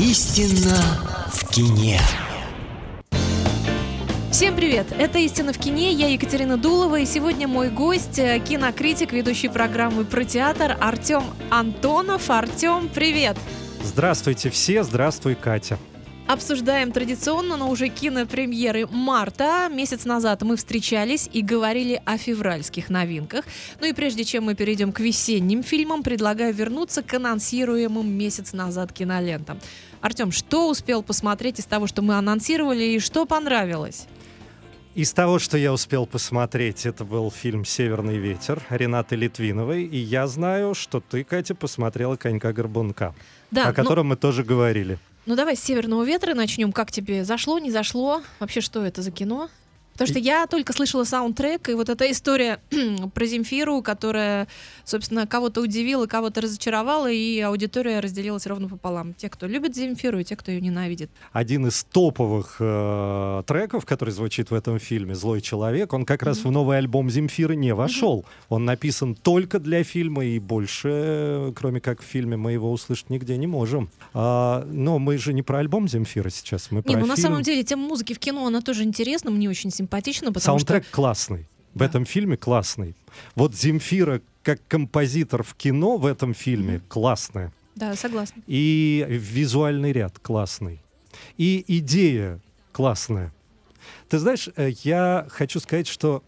Истина в кине. Всем привет! Это «Истина в кине», я Екатерина Дулова, и сегодня мой гость, э, кинокритик, ведущий программы про театр Артем Антонов. Артем, привет! Здравствуйте все, здравствуй, Катя. Обсуждаем традиционно, но уже кинопремьеры марта. Месяц назад мы встречались и говорили о февральских новинках. Ну и прежде чем мы перейдем к весенним фильмам, предлагаю вернуться к анонсируемым месяц назад кинолентам. Артем, что успел посмотреть из того, что мы анонсировали, и что понравилось? Из того, что я успел посмотреть, это был фильм «Северный ветер» Ренаты Литвиновой. И я знаю, что ты, Катя, посмотрела «Конька Горбунка», да, о но- котором мы тоже говорили. Ну давай с «Северного ветра» начнем. Как тебе зашло, не зашло? Вообще, что это за кино? Потому что я только слышала саундтрек, и вот эта история про Земфиру, которая, собственно, кого-то удивила, кого-то разочаровала, и аудитория разделилась ровно пополам. Те, кто любит Земфиру, и те, кто ее ненавидит. Один из топовых э, треков, который звучит в этом фильме «Злой человек», он как раз в новый альбом Земфиры не вошел. Он написан только для фильма, и больше, кроме как в фильме, мы его услышать нигде не можем. А, но мы же не про альбом Земфиры сейчас, мы про Не, ну на фильм. самом деле тема музыки в кино, она тоже интересна, мне очень симпатична, потому Саундтрек что... классный. В Да. этом фильме классный. Вот Земфира как композитор в кино в этом фильме классная. Да, согласна. И визуальный ряд классный. И идея классная. Ты знаешь, э, я хочу сказать, что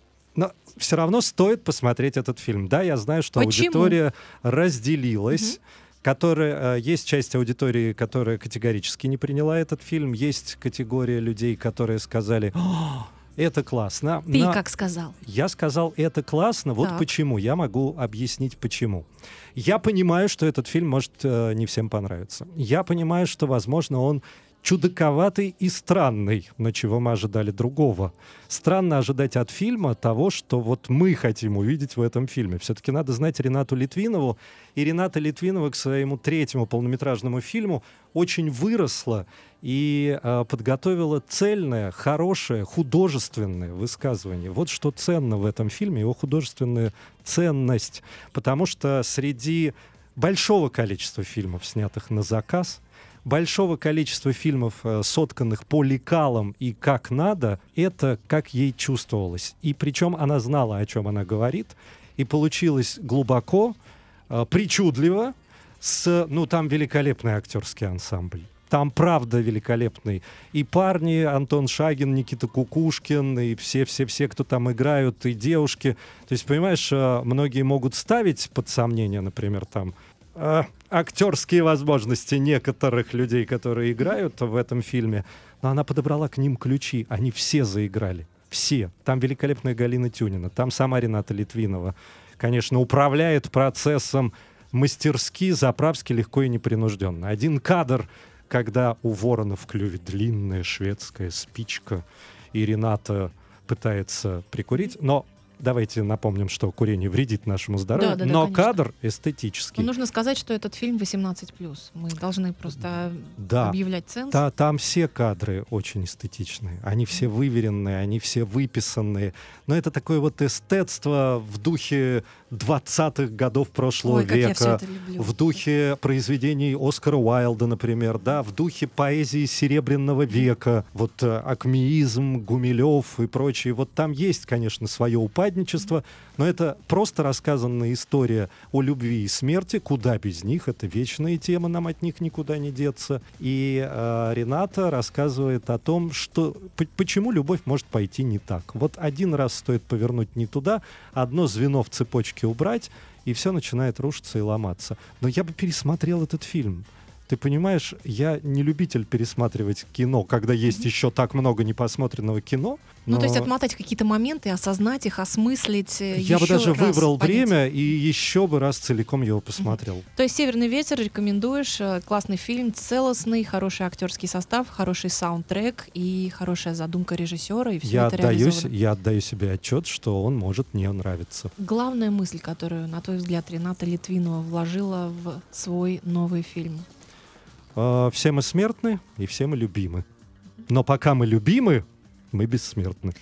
все равно стоит посмотреть этот фильм. Да, я знаю, что Почему? аудитория разделилась. Которая, э, есть часть аудитории, которая категорически не приняла этот фильм. Есть категория людей, которые сказали, «О, это классно. Ты Но- как сказал. я сказал, это классно, вот Так. почему. Я могу объяснить, почему. Я понимаю, что этот фильм может э, не всем понравиться. Я понимаю, что, возможно, он чудаковатый и странный, но чего мы ожидали другого. Странно ожидать от фильма того, что вот мы хотим увидеть в этом фильме. Все-таки надо знать Ренату Литвинову. И Рената Литвинова к своему третьему полнометражному фильму очень выросла и э, подготовила цельное, хорошее, художественное высказывание. Вот что ценно в этом фильме, его художественная ценность. Потому что среди большого количества фильмов, снятых на заказ, большого количества фильмов, э, сотканных по лекалам и как надо, это как ей чувствовалось. И причем она знала, о чем она говорит, и получилось глубоко, э, причудливо, с, ну, там великолепный актерский ансамбль. Там правда великолепный. И парни, Антон Шагин, Никита Кукушкин, и все-все-все, кто там играют, и девушки. То есть, понимаешь, э, многие могут ставить под сомнение, например, там, актерские возможности некоторых людей, которые играют в этом фильме, но она подобрала к ним ключи. Они все заиграли. Все. Там великолепная Галина Тюнина, там сама Рената Литвинова. Конечно, управляет процессом мастерски, заправски, легко и непринужденно. Один кадр, когда у ворона в клюве длинная шведская спичка, и Рената пытается прикурить, но давайте напомним, что курение вредит нашему здоровью, Да-да-да, но конечно. кадр эстетический. Но нужно сказать, что этот фильм 18+. Мы должны просто Да. объявлять ценз. Та- там все кадры очень эстетичные. Они все выверенные, они все выписанные. Но это такое вот эстетство в духе 20-х годов прошлого Ой, века. В духе произведений Оскара Уайлда, например, да, в духе поэзии Серебряного века, вот э, акмеизм, Гумилев и прочее. Вот там есть, конечно, свое упадничество, но это просто рассказанная история о любви и смерти, куда без них, это вечная тема, нам от них никуда не деться. И э, Рената рассказывает о том, что почему любовь может пойти не так. Вот один раз стоит повернуть не туда, одно звено в цепочке убрать, и все начинает рушиться и ломаться. Но я бы пересмотрел этот фильм. Ты понимаешь, я не любитель пересматривать кино, когда есть еще так много непосмотренного кино. Ну, то есть но отмотать какие-то моменты, осознать их, осмыслить. э, я бы даже выбрал понять. время и еще бы раз целиком его посмотрел. То есть «Северный ветер» рекомендуешь. э, Классный фильм, целостный, хороший актерский состав, хороший саундтрек и хорошая задумка режиссера, и все Я это отдаю, реализовано. я отдаю себе отчет, что он может не нравиться. Главная мысль, которую, на твой взгляд, Рената Литвинова вложила в свой новый фильм. А, все мы смертны и все мы любимы. Но пока мы любимы, мы бессмертны.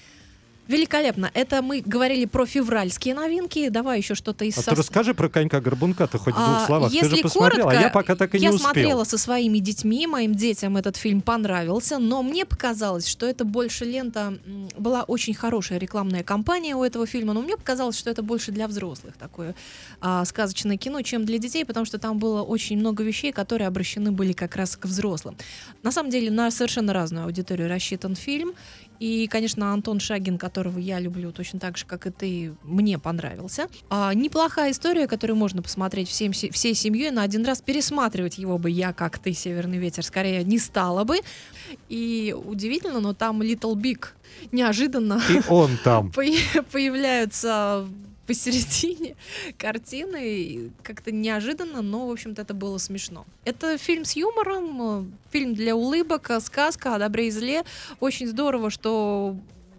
Великолепно. Это мы говорили про февральские новинки. Давай еще что-то из А со- ты расскажи про конька-горбунка, ты хоть в двух А, словах. Ты Если же посмотрел, коротко, а я пока так и я не успел. смотрела со своими детьми, моим детям этот фильм понравился, но мне показалось, что это больше лента была очень хорошая рекламная кампания у этого фильма, но мне показалось, что это больше для взрослых такое а, сказочное кино, чем для детей, потому что там было очень много вещей, которые обращены были как раз к взрослым. На самом деле на совершенно разную аудиторию рассчитан фильм. И, конечно, Антон Шагин, которого я люблю точно так же, как и ты, мне понравился. А, неплохая история, которую можно посмотреть всем, се- всей семьей на один раз. Пересматривать его бы я, как ты, Северный ветер, скорее не стала бы. И удивительно, но там Little Big неожиданно И он там. поя- появляются посередине картины. Как-то неожиданно, но, в общем-то, это было смешно. Это фильм с юмором, э, фильм для улыбок, э, сказка о добре и зле. Очень здорово, что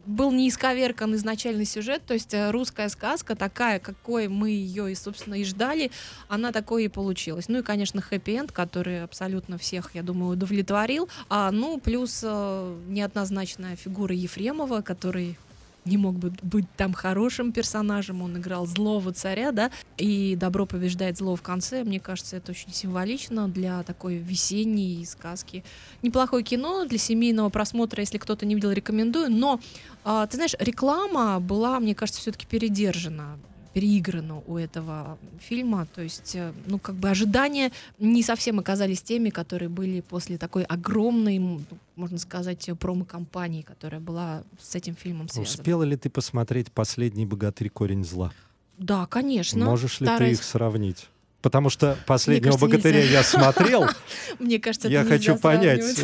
был не исковеркан изначальный сюжет, то есть э, русская сказка такая, какой мы ее и, собственно, и ждали, она такой и получилась. Ну и, конечно, хэппи-энд, который абсолютно всех, я думаю, удовлетворил. А, ну, плюс э, неоднозначная фигура Ефремова, который не мог бы быть там хорошим персонажем, он играл злого царя, да, и добро побеждает зло в конце. Мне кажется, это очень символично для такой весенней сказки. Неплохое кино для семейного просмотра, если кто-то не видел, рекомендую. Но, а, ты знаешь, реклама была, мне кажется, все-таки передержана переиграно у этого фильма, то есть, э, ну, как бы ожидания не совсем оказались теми, которые были после такой огромной, можно сказать, промо-компании, которая была с этим фильмом связана. Успела ли ты посмотреть «Последний богатырь. Корень зла»? Да, конечно. Можешь ли ты Стараюсь. их сравнить? Потому что «Последнего кажется, богатыря» нельзя. я смотрел, Мне кажется, я хочу понять.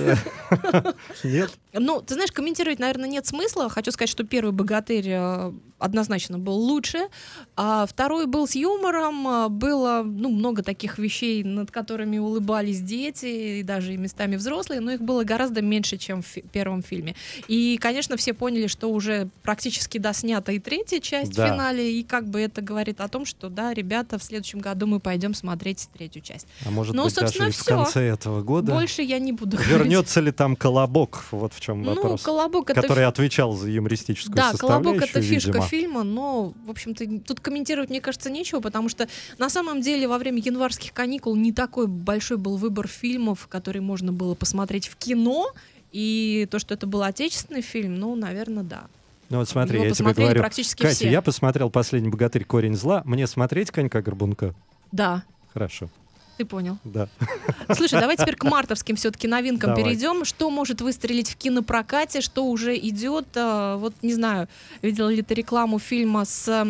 Нет? Ну, ты знаешь, комментировать, наверное, нет смысла. Хочу сказать, что первый богатырь э, однозначно был лучше, а второй был с юмором. а, Было ну, много таких вещей, над которыми улыбались дети, и даже и местами взрослые, но их было гораздо меньше, чем в фи- первом фильме. И, конечно, все поняли, что уже практически доснята и третья часть Да. в финале, и как бы это говорит о том, что, да, ребята, в следующем году мы пойдем смотреть третью часть. А может Ну, быть, даже собственно, и в конце этого года Больше я не буду говорить. вернется ли там Колобок? Вот в чем Ну, вопрос. колобок это Который отвечал за юмористическую Да, составляющую, колобок это фишка видимо. Фильма, но, в общем-то, тут комментировать, мне кажется, нечего, потому что на самом деле во время январских каникул не такой большой был выбор фильмов, которые можно было посмотреть в кино. И то, что это был отечественный фильм, ну, наверное, да. Ну вот смотри, Его я тебе говорю, практически Катя, все. я посмотрел «Последний богатырь. Корень зла». Мне смотреть «Конька-горбунка»? Да, Хорошо, ты понял. да. Слушай, давай теперь к мартовским все-таки новинкам Давай. перейдем. Что может выстрелить в кинопрокате, что уже идет? А, Вот не знаю, видела ли ты рекламу фильма с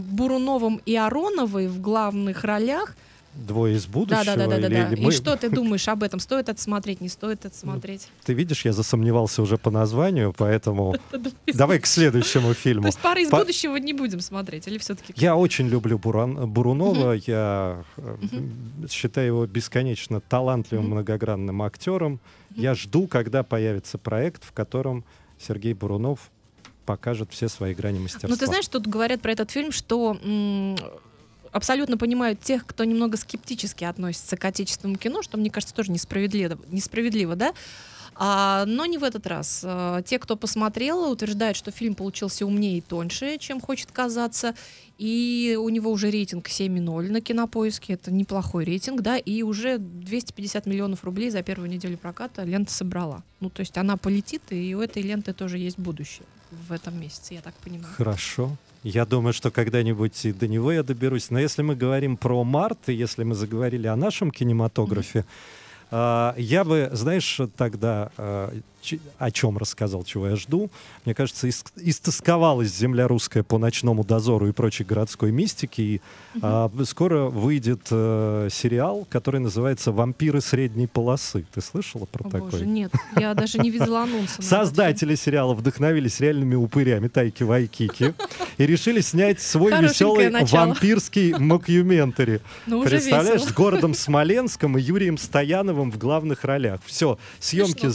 Буруновым и Ароновой в главных ролях? Двое из будущего? Да, да, да, да, или- да. или И мы- что ты думаешь об этом? Стоит это смотреть, не стоит это смотреть? Ты видишь, я засомневался уже по названию, поэтому давай к следующему То фильму. есть пары из будущего не будем смотреть, или все-таки? Я очень люблю Бурунова, я э, считаю его бесконечно талантливым, многогранным актером. Я жду, когда появится проект, в котором Сергей Бурунов покажет все свои грани мастерства. Ну, ты знаешь, тут говорят про этот фильм, что абсолютно понимают тех, кто немного скептически относится к отечественному кино, что, мне кажется, тоже несправедливо, несправедливо да? А, но не в этот раз. А, те, кто посмотрел, утверждают, что фильм получился умнее и тоньше, чем хочет казаться. И у него уже рейтинг 7,0 на кинопоиске. Это неплохой рейтинг, да, и уже 250 миллионов рублей за первую неделю проката лента собрала. Ну, то есть она полетит, и у этой ленты тоже есть будущее в этом месяце, я так понимаю. Хорошо. Я думаю, что когда-нибудь и до него я доберусь. Но если мы говорим про март, и если мы заговорили о нашем кинематографе, а, я бы, знаешь, тогда а, о чем рассказал, чего я жду. Мне кажется, ис- истосковалась земля русская по ночному дозору и прочей городской мистике. И а, скоро выйдет э, сериал, который называется «Вампиры средней полосы». Ты слышала про О, такой? боже, нет, я даже не видела анонса. Создатели сериала вдохновились реальными упырями Тайки Вайтити и решили снять свой веселый начало. вампирский мокьюментари. Ну, Представляешь, весело. с городом Смоленском и Юрием Стояновым в главных ролях. Все, съемки Смешно.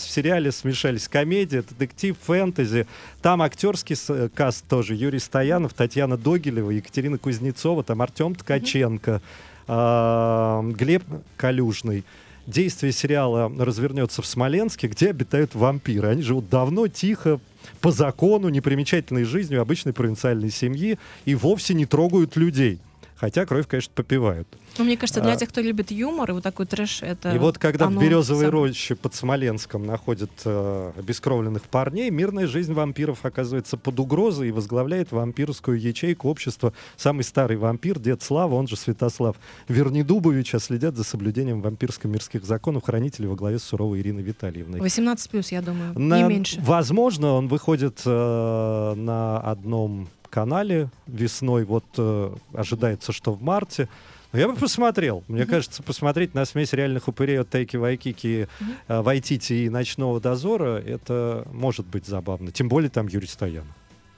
Завершились, в сериале смешались комедия, детектив, фэнтези. Там актерский э, каст тоже. Юрий Стоянов, Татьяна Догилева, Екатерина Кузнецова, там Артем Ткаченко, Глеб Калюжный. действие сериала развернется в Смоленске, где обитают вампиры. Они живут давно, тихо, по закону, непримечательной жизнью обычной провинциальной семьи и вовсе не трогают людей. Хотя кровь, конечно, попивают. Ну, мне кажется, для А. тех, кто любит юмор и вот такой трэш, это И вот когда в Березовой самое. роще под Смоленском находят э, обескровленных парней, мирная жизнь вампиров оказывается под угрозой и возглавляет вампирскую ячейку общества самый старый вампир, дед Слава, он же Святослав Вернедубович, а следят за соблюдением вампирско-мирских законов хранители во главе с суровой Ириной Витальевной. 18 плюс, я думаю, На- не меньше. Возможно, он выходит э, на одном канале весной. Вот э, ожидается, что в марте. Но я бы посмотрел. Мне Мгм. кажется, посмотреть на смесь реальных упырей от Тайки Вайкики, Мгм. э, Вайтити и Ночного дозора, это может быть забавно. Тем более там Юрий Стоянов.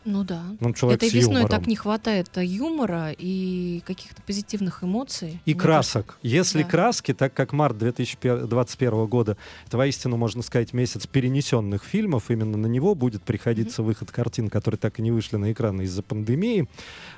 Ну да. Он человек Этой с весной так не хватает юмора и каких-то позитивных эмоций. И красок. Если да. краски, так как март 2021 года, это воистину, можно сказать, месяц перенесенных фильмов, именно на него будет приходиться выход картин, которые так и не вышли на экраны из-за пандемии,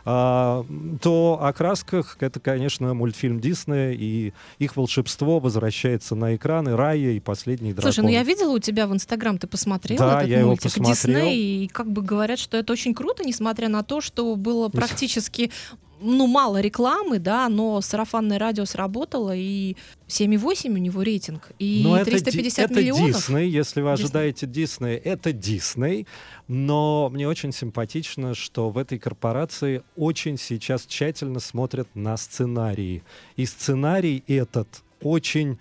а, то о красках это, конечно, мультфильм Диснея, и их волшебство возвращается на экраны Рая и Последний дракон. Слушай, ну я видела у тебя в Инстаграм, ты посмотрел Да, этот я его мультик посмотрел. Дисней, и как бы говорят, что это очень круто, несмотря на то, что было практически ну, мало рекламы, да, но сарафанное радио сработало, и 7,8 у него рейтинг, и Но это, ди- 350 это миллионов. Дисней, если вы ожидаете Дисней, это Дисней. Но мне очень симпатично, что в этой корпорации очень сейчас тщательно смотрят на сценарии. И сценарий этот очень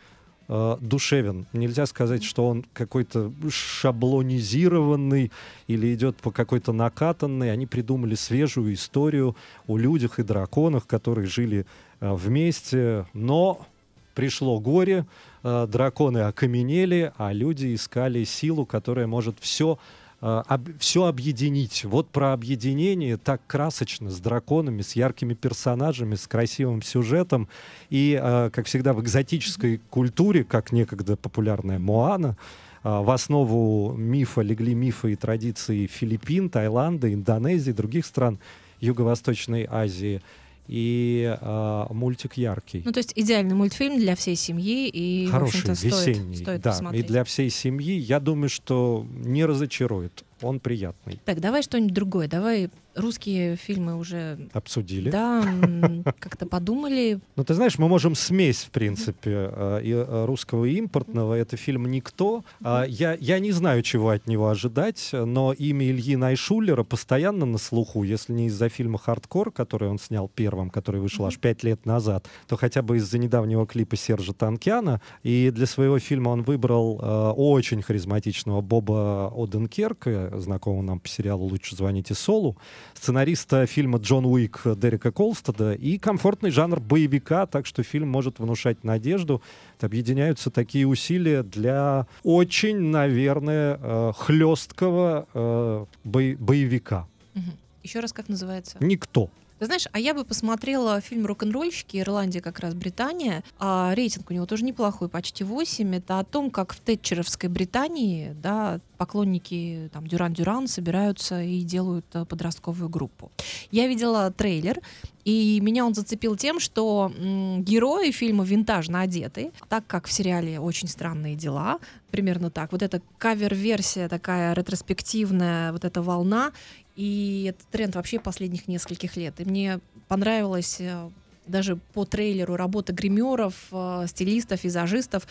э, душевен. Нельзя сказать, что он какой-то шаблонизированный или идет по какой-то накатанной. Они придумали свежую историю о людях и драконах, которые жили э, вместе, но пришло горе, э, драконы окаменели, а люди искали силу, которая может все все объединить. Вот про объединение так красочно, с драконами, с яркими персонажами, с красивым сюжетом. И, э, как всегда, в экзотической культуре, как некогда популярная Моана, э, в основу мифа легли мифы и традиции Филиппин, Таиланда, Индонезии, других стран Юго-Восточной Азии. И э, мультик яркий. Ну, то есть идеальный мультфильм для всей семьи, и, в Хороший, стоит, весенний. стоит да, посмотреть. и для всей семьи, я думаю, что не разочарует. Он приятный. Так, давай что-нибудь другое, давай русские фильмы уже, Обсудили. да, как-то подумали, Ну, ты знаешь, мы можем смесь, в принципе, э, и э, русского и импортного. Это фильм «Никто». А, Я, я не знаю, чего от него ожидать, но имя Ильи Найшулера постоянно на слуху. Если не из-за фильма «Хардкор», который он снял первым, который вышел аж пять лет назад, то хотя бы из-за недавнего клипа Сержа Танкяна. И для своего фильма он выбрал э, очень харизматичного Боба Оденкерка, знакомого нам по сериалу «Лучше звоните Солу», сценариста фильма «Джон Уик» Дерека Колстеда и комфортный жанр боевика, так что фильм может внушать надежду. Объединяются такие усилия для очень, наверное, э, хлесткого э, боевика. еще раз, как называется? Никто. Ты знаешь, а я бы посмотрела фильм «Рок-н-ролльщики», Ирландия как раз Британия, а рейтинг у него тоже неплохой, почти 8. Это о том, как в тетчеровской Британии, да, поклонники там Дюран-Дюран собираются и делают э, подростковую группу. Я видела трейлер, и меня он зацепил тем, что м, герои фильма винтажно одеты, так как в сериале «Очень странные дела», примерно так. Вот эта кавер-версия такая ретроспективная, вот эта волна, и это тренд вообще последних нескольких лет. И мне понравилось э, даже по трейлеру работа гримеров, э, стилистов, визажистов.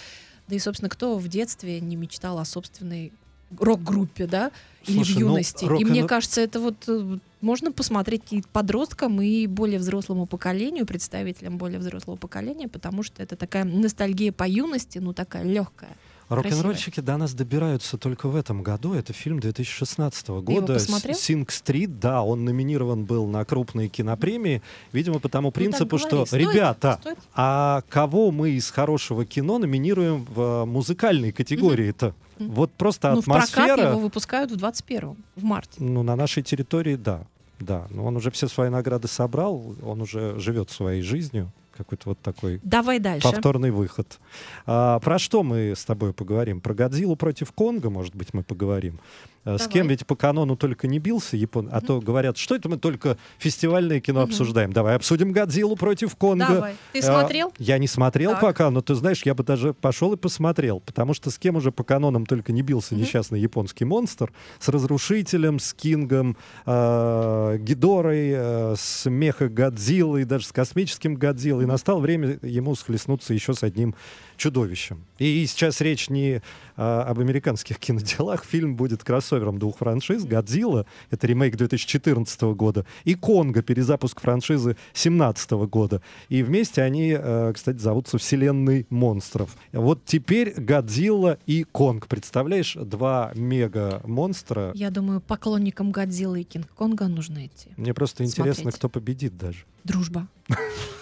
Да и, собственно, кто в детстве не мечтал о собственной рок-группе, да, или Слушай, в ну, юности. рок и мне кажется, это вот э, можно посмотреть и подросткам, и более взрослому поколению, представителям более взрослого поколения, потому что это такая ностальгия по юности, ну такая легкая. Рок-н-ролльщики до нас добираются только в этом году. Это фильм 2016 его года. посмотрел? Синг-стрит, да, он номинирован был на крупные кинопремии. Видимо, по тому принципу, Ну, что, стоит, ребята, стоит. а кого мы из хорошего кино номинируем в э, музыкальной категории-то? Мгм. Вот просто Ну, в прокат атмосфера. его выпускают в 21-м, в марте. Ну, на нашей территории, да. Да, но он уже все свои награды собрал, он уже живет своей жизнью. Какой-то вот такой Давай дальше. повторный выход. А, про что мы с тобой поговорим? Про Годзиллу против Конга, может быть, мы поговорим. А, С Давай. кем ведь по канону только не бился Япон, а то говорят, что это мы только фестивальное кино Мгм. обсуждаем. Давай обсудим Годзиллу против Конга. Давай. Ты А, смотрел? Я не смотрел Так. пока, но ты знаешь, я бы даже пошел и посмотрел, потому что с кем уже по канонам только не бился Мгм. несчастный японский монстр, с Разрушителем, с Кингом, э, Гидорой, э, с Меха Годзиллой, даже с космическим Годзиллой. Настало время ему схлестнуться еще с одним чудовищем. И сейчас речь не а, об американских киноделах. Фильм будет кроссовером двух франшиз. «Годзилла» — это ремейк 2014 года, и «Конга» — перезапуск франшизы 2017 года. И вместе они, э, кстати, зовутся «Вселенной монстров». Вот теперь «Годзилла» и «Конг». Представляешь, два мега-монстра. Я думаю, поклонникам Годзиллы и Кинг-Конга нужно идти. Мне просто интересно, Смотреть. кто победит даже. Дружба.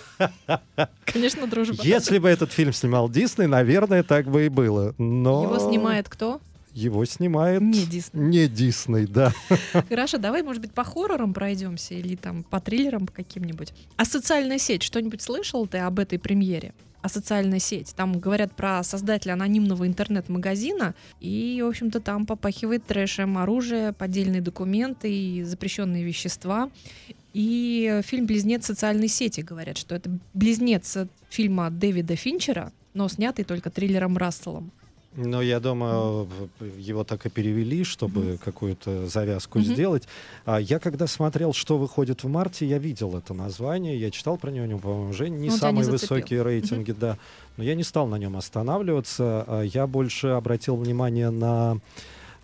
Конечно, дружба. Если бы этот фильм снимал Дисней, наверное, так бы и было. Но Его снимает кто? Его снимает Не Дисней. не Дисней, да. Хорошо, давай, может быть, по хоррорам пройдемся или там по триллерам каким-нибудь. А социальная сеть, что-нибудь слышал ты об этой премьере? А социальная сеть. Там говорят про создателя анонимного интернет-магазина, и, в общем-то, там попахивает трэшем оружие, поддельные документы и запрещенные вещества. И фильм «Близнец социальной сети» говорят, что это близнец фильма Дэвида Финчера, но снятый только триллером Расселом. Но я думаю, его так и перевели, чтобы какую-то завязку Мгм. сделать. А я когда смотрел, что выходит в марте, я видел это название, я читал про него, у него, по-моему, уже не Он тебя не самые зацепил. высокие рейтинги, да. Но я не стал на нем останавливаться. А Я больше обратил внимание на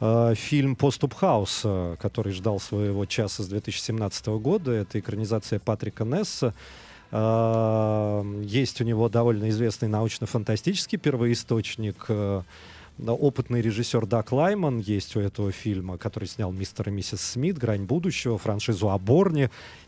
э, фильм «Поступ Хауса», который ждал своего часа с 2017 года. Это экранизация Патрика Несса. А, Есть у него довольно известный научно-фантастический первоисточник. э, Опытный режиссер Дак Лайман есть у этого фильма, который снял «Мистер и миссис Смит», «Грань будущего», франшизу о.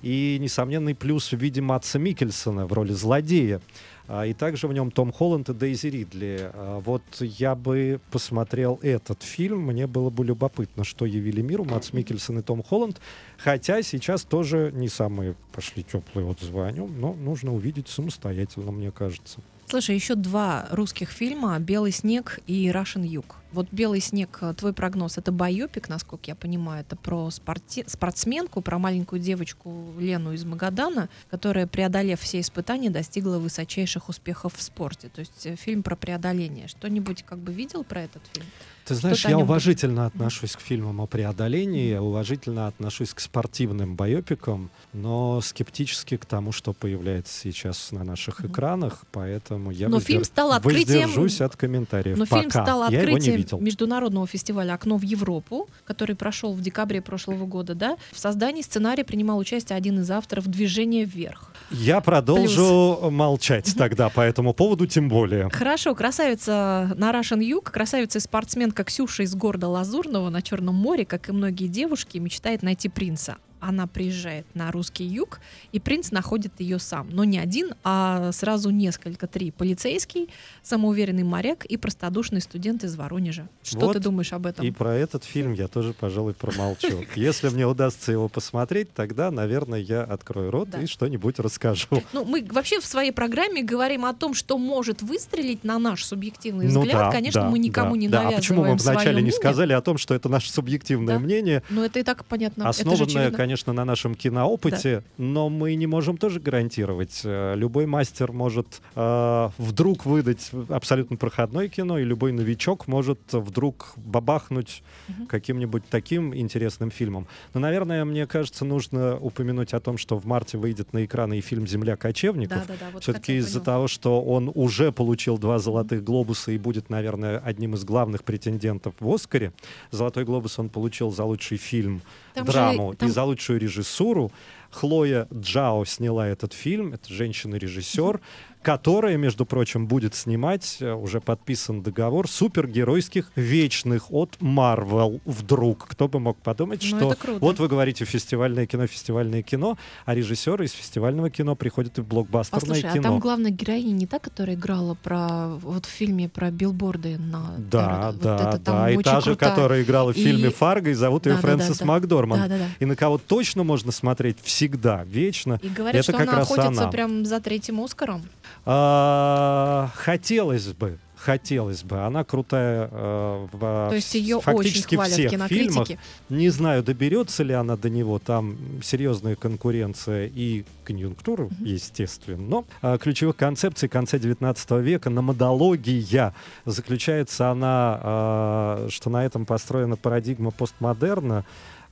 И несомненный плюс в виде Матса Микельсона в роли злодея. А, И также в нем Том Холланд и Дейзи Ридли. А, Вот я бы посмотрел этот фильм. Мне было бы любопытно, что явили миру Матс Микельсон и Том Холланд. Хотя сейчас тоже не самые пошли теплые отзывы о нем, но нужно увидеть самостоятельно, мне кажется. Слушай, еще два русских фильма «Белый снег» и «Рашен Юг». Вот «Белый снег», э, твой прогноз, это байопик, насколько я понимаю, это про спорти- спортсменку, про маленькую девочку Лену из Магадана, которая, преодолев все испытания, достигла высочайших успехов в спорте. То есть э, фильм про преодоление. Что-нибудь как бы видел про этот фильм? Ты знаешь, я уважительно отношусь к фильмам о преодолении, я уважительно отношусь к спортивным байопикам, но скептически к тому, что появляется сейчас на наших экранах, поэтому я Но воздер- фильм стал открытием- воздержусь от комментариев. Но Пока. фильм стал открытием видел. международного фестиваля «Окно в Европу», который прошел в декабре прошлого года. Да? В создании сценария принимал участие один из авторов «Движения вверх». Я продолжу молчать тогда по этому поводу, тем более. Хорошо, красавица на Russian Юг, красавица и спортсменка Ксюша из города Лазурного на Черном море, как и многие девушки, мечтает найти принца. Она приезжает на русский юг, и принц находит ее сам. Но не один, а сразу несколько. Три. Полицейский, самоуверенный моряк и простодушный студент из Воронежа. Что Вот ты думаешь об этом? И про этот фильм я тоже, пожалуй, промолчу. Если мне удастся его посмотреть, тогда, наверное, я открою рот Да. и что-нибудь расскажу. Ну, мы вообще в своей программе говорим о том, что может выстрелить на наш субъективный Ну взгляд. да, Конечно, да, мы никому да, не навязываем А почему мы вначале не сказали о том, что это наше субъективное мнение, Ну, это и так понятно. Основанное, очевидно. Конечно, на нашем киноопыте, но мы не можем тоже гарантировать. Э, Любой мастер может э, вдруг выдать абсолютно проходное кино, и любой новичок может вдруг бабахнуть Мгм. каким-нибудь таким интересным фильмом. Но, наверное, мне кажется, нужно упомянуть о том, что в марте выйдет на экраны и фильм «Земля кочевников». Да, да, да. Вот Все-таки из-за того, что он уже получил два золотых глобуса и будет, наверное, одним из главных претендентов в Оскаре. Золотой глобус он получил за лучший фильм, Там же- драму там- и за лучшую режиссуру. Хлоя Джао сняла этот фильм. Это женщина-режиссер, которая, между прочим, будет снимать, э, уже подписан договор, супергеройских вечных от Марвел. Вдруг. Кто бы мог подумать, Ну, что вот вы говорите фестивальное кино, фестивальное кино, а режиссеры из фестивального кино приходят и в блокбастерное Послушай, а кино. там главная героиня не та, которая играла про вот в фильме про билборды на Да, вот да, это да. И та же, крутая. которая играла в И- фильме «Фарго», и зовут ее Да, да, да, Фрэнсис да. Макдорманд. Да, да, да. И на кого точно можно смотреть всегда, вечно. И говорят, Это что как она раз охотится она. прям за третьим Оскаром. А, хотелось бы, хотелось бы. Она крутая э, в То есть ее очень фактически хвалят всех фильмах. Не знаю, доберется ли она до него. Там серьезная конкуренция и конъюнктура, естественно. Но а, ключевых концепций конца 19 века, номодология, заключается она, а, что на этом построена парадигма постмодерна.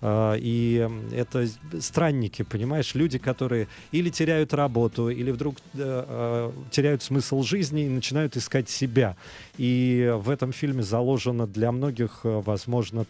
А, И это странники, понимаешь, люди, которые или теряют работу, или вдруг э, э, теряют смысл жизни и начинают искать себя. И в этом фильме заложено для многих, э, возможно,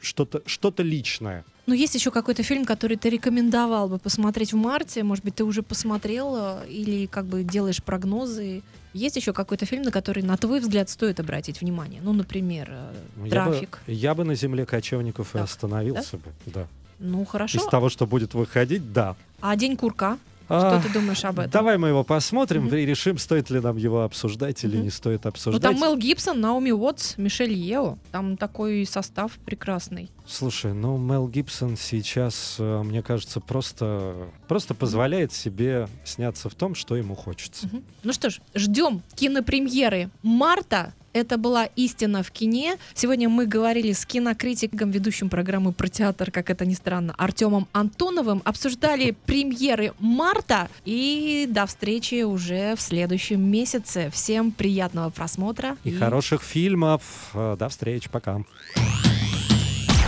что-то что личное. Но есть еще какой-то фильм, который ты рекомендовал бы посмотреть в марте. Может быть, ты уже посмотрел или как бы делаешь прогнозы. Есть еще какой-то фильм, на который, на твой взгляд, стоит обратить внимание? Ну, например, э, Я бы, «Трафик». я бы на земле кочевников и Так, остановился бы. Да. Ну, хорошо. Из того, что будет выходить, да. А «День курка»? А, Что ты думаешь об этом? Давай мы его посмотрим Мгм. и решим, стоит ли нам его обсуждать или Мгм. не стоит Ну, обсуждать. там Мел Гибсон, Наоми Уотс, Мишель Ео. Там такой состав прекрасный. Слушай, ну Мел Гибсон сейчас, э, мне кажется, просто, просто позволяет себе сняться в том, что ему хочется. Мгм. Ну что ж, ждем кинопремьеры марта. Это была «Истина в кине». Сегодня мы говорили с кинокритиком, ведущим программы про театр, как это ни странно, Артемом Антоновым. Обсуждали премьеры марта. И до встречи уже в следующем месяце. Всем приятного просмотра. И хороших фильмов. До встречи, пока.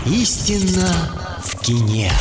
Истина в кине.